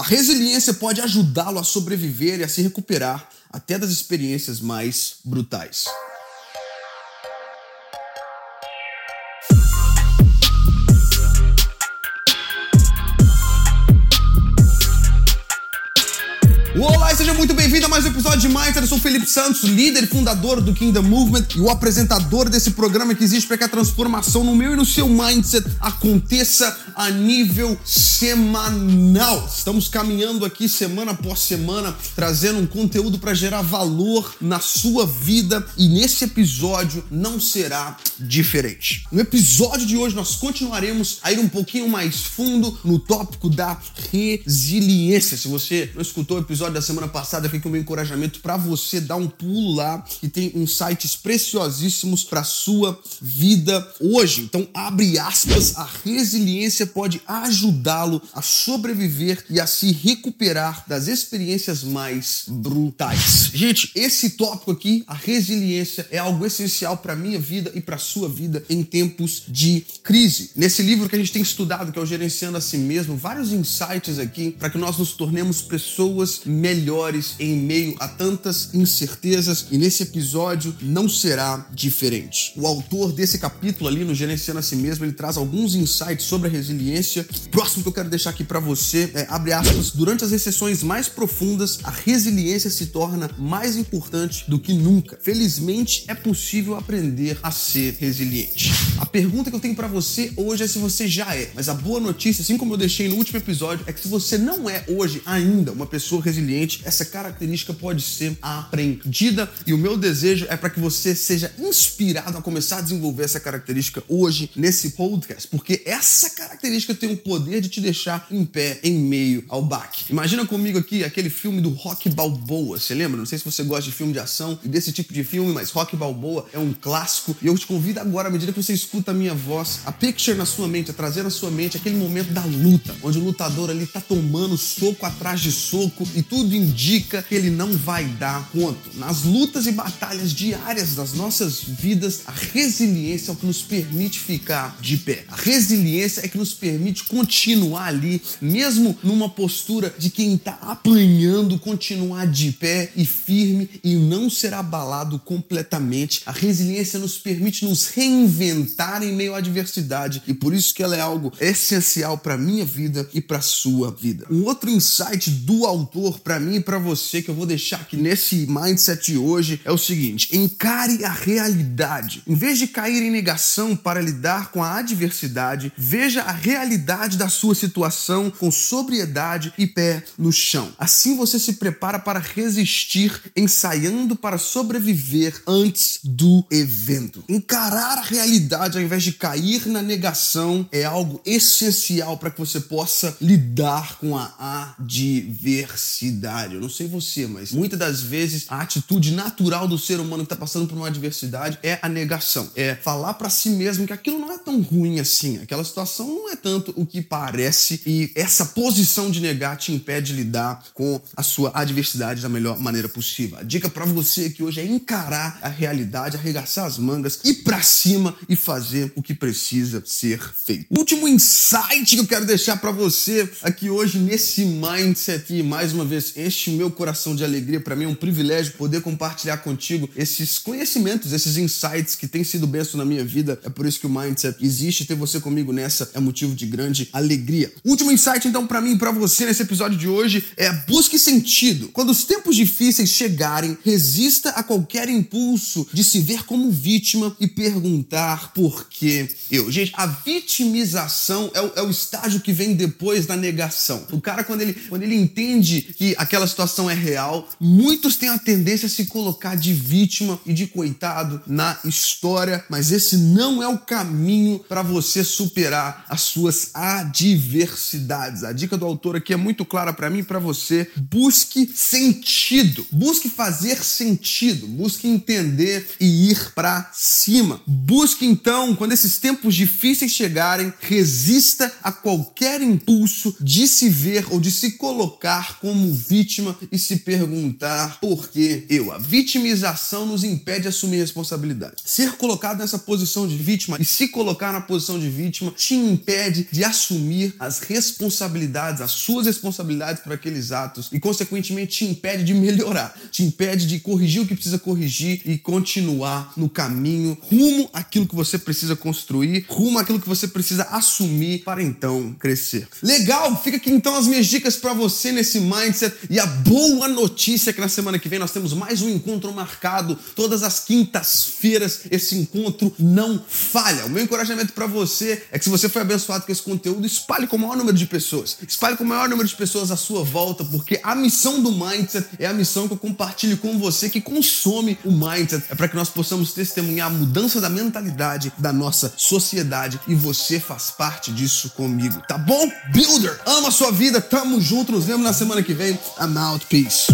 A resiliência pode ajudá-lo a sobreviver e a se recuperar até das experiências mais brutais. Olá e seja muito bem-vindo a mais um episódio de Mindset. Eu sou Felipe Santos, líder e fundador do Kingdom Movement e o apresentador desse programa que existe para que a transformação no meu e no seu mindset aconteça a nível semanal. Estamos caminhando aqui semana após semana, trazendo um conteúdo para gerar valor na sua vida e nesse episódio não será diferente. No episódio de hoje nós continuaremos a ir um pouquinho mais fundo no tópico da resiliência. Se você não escutou o episódio da semana passada, fica o meu para você dar um pulo lá e tem insights preciosíssimos para sua vida hoje. Então, abre aspas, a resiliência pode ajudá-lo a sobreviver e a se recuperar das experiências mais brutais. Gente, esse tópico aqui, a resiliência, é algo essencial para minha vida e para sua vida em tempos de crise. Nesse livro que a gente tem estudado, que é o Gerenciando a Si Mesmo, vários insights aqui para que nós nos tornemos pessoas melhores em meio a tantas incertezas e nesse episódio não será diferente. O autor desse capítulo ali no Gerenciando a Si Mesmo, ele traz alguns insights sobre a resiliência. Próximo que eu quero deixar aqui para você é, abre aspas, durante as recessões mais profundas, a resiliência se torna mais importante do que nunca. Felizmente, é possível aprender a ser resiliente. A pergunta que eu tenho para você hoje é se você já é, mas a boa notícia, assim como eu deixei no último episódio, é que se você não é hoje ainda uma pessoa resiliente, essa característica pode ser aprendida e o meu desejo é para que você seja inspirado a começar a desenvolver essa característica hoje nesse podcast, porque essa característica tem o poder de te deixar em pé em meio ao baque. Imagina comigo aqui aquele filme do Rock Balboa, você lembra? Não sei se você gosta de filme de ação e desse tipo de filme, mas Rock Balboa é um clássico e eu te convido agora, à medida que você escuta a minha voz, a picture na sua mente, a trazer na sua mente aquele momento da luta, onde o lutador ali tá tomando soco atrás de soco e tudo indica que ele não vai dar conta. Nas lutas e batalhas diárias das nossas vidas, a resiliência é o que nos permite ficar de pé. A resiliência é que nos permite continuar ali, mesmo numa postura de quem está apanhando, continuar de pé e firme e não ser abalado completamente. A resiliência nos permite nos reinventar em meio à adversidade e por isso que ela é algo essencial para minha vida e para sua vida. Um outro insight do autor para mim e para você que eu vou deixar aqui nesse mindset de hoje é o seguinte: encare a realidade. Em vez de cair em negação para lidar com a adversidade, veja a realidade da sua situação com sobriedade e pé no chão. Assim você se prepara para resistir, ensaiando para sobreviver antes do evento. Encarar a realidade ao invés de cair na negação é algo essencial para que você possa lidar com a adversidade. Eu não sei você, mas muitas das vezes a atitude natural do ser humano que está passando por uma adversidade é a negação. É falar para si mesmo que aquilo não é tão ruim assim, aquela situação não é tanto o que parece e essa posição de negar te impede de lidar com a sua adversidade da melhor maneira possível. A dica para você aqui hoje é encarar a realidade, arregaçar as mangas, ir para cima e fazer o que precisa ser feito. último insight que eu quero deixar para você aqui hoje nesse mindset e mais uma vez o meu coração de alegria. Para mim é um privilégio poder compartilhar contigo esses conhecimentos, esses insights que têm sido benção na minha vida. É por isso que o Mindset existe. Ter você comigo nessa é motivo de grande alegria. último insight, então, para mim e para você nesse episódio de hoje é busque sentido. Quando os tempos difíceis chegarem, resista a qualquer impulso de se ver como vítima e perguntar por que eu. Gente, a vitimização é o, é o estágio que vem depois da negação. O cara, quando ele, quando ele entende que aquela situação é real, muitos têm a tendência a se colocar de vítima e de coitado na história, mas esse não é o caminho para você superar as suas adversidades. A dica do autor aqui é muito clara para mim e para você. Busque sentido, busque fazer sentido, busque entender e ir para cima. Busque então, quando esses tempos difíceis chegarem, resista a qualquer impulso de se ver ou de se colocar como vítima e se perguntar por que eu. A vitimização nos impede de assumir responsabilidade. Ser colocado nessa posição de vítima e se colocar na posição de vítima te impede de assumir as responsabilidades, as suas responsabilidades por aqueles atos e, consequentemente, te impede de melhorar, te impede de corrigir o que precisa corrigir e continuar no caminho rumo àquilo que você precisa construir, rumo àquilo que você precisa assumir para então crescer. Legal, fica aqui então as minhas dicas para você nesse mindset e a boa notícia é que na semana que vem nós temos mais um encontro marcado todas as quintas-feiras. Esse encontro não falha. O meu encorajamento para você é que se você foi abençoado com esse conteúdo, espalhe com o maior número de pessoas. Espalhe com o maior número de pessoas à sua volta, porque a missão do mindset é a missão que eu compartilho com você que consome o mindset. É para que nós possamos testemunhar a mudança da mentalidade da nossa sociedade e você faz parte disso comigo, tá bom? Builder, ama a sua vida, tamo junto, nos vemos na semana que vem. I'm out, peace.